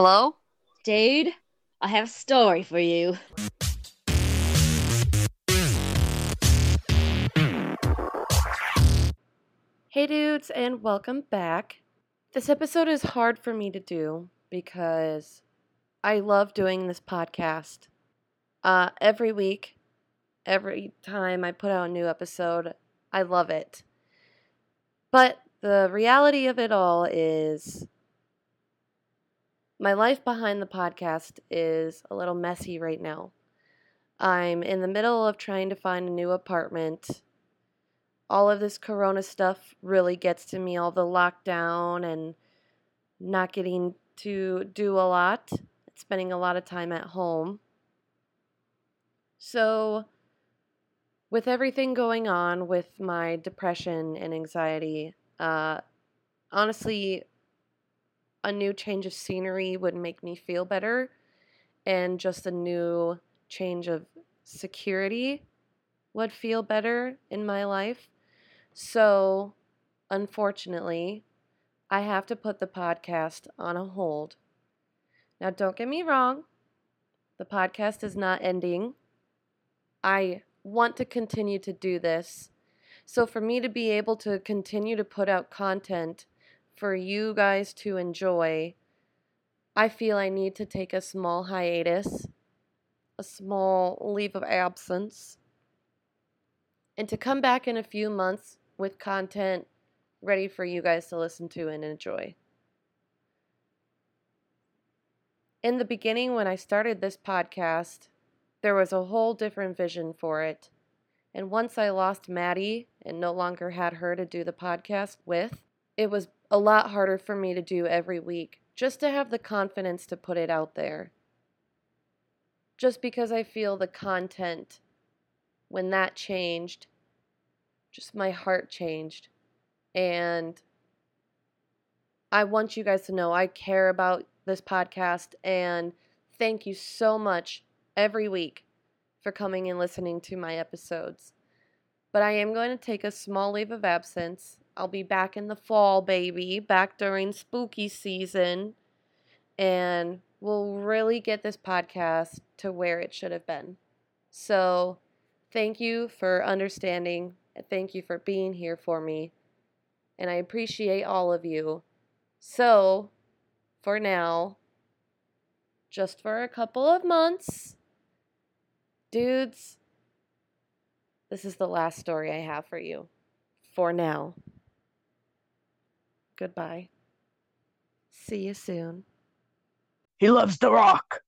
Hello? Dude, I have a story for you. Hey, dudes, and welcome back. This episode is hard for me to do because I love doing this podcast. Uh, every week, every time I put out a new episode, I love it. But the reality of it all is my life behind the podcast is a little messy right now. I'm in the middle of trying to find a new apartment. All of this corona stuff really gets to me, all the lockdown and not getting to do a lot, spending a lot of time at home. So, with everything going on with my depression and anxiety, uh, honestly, a new change of scenery would make me feel better and just a new change of security would feel better in my life. So, unfortunately, I have to put the podcast on a hold. Now, don't get me wrong, the podcast is not ending. I want to continue to do this. So, for me to be able to continue to put out content for you guys to enjoy, I feel I need to take a small hiatus, a small leave of absence, and to come back in a few months with content ready for you guys to listen to and enjoy. In the beginning, when I started this podcast, there was a whole different vision for it. And once I lost Maddie and no longer had her to do the podcast with, it was a lot harder for me to do every week just to have the confidence to put it out there. Just because I feel the content, when that changed, just my heart changed. And I want you guys to know I care about this podcast and thank you so much every week for coming and listening to my episodes. But I am going to take a small leave of absence I'll be back in the fall, baby, back during spooky season. And we'll really get this podcast to where it should have been. So, thank you for understanding. Thank you for being here for me. And I appreciate all of you. So, for now, just for a couple of months, dudes, this is the last story I have for you. For now. Goodbye. See you soon. He loves The Rock.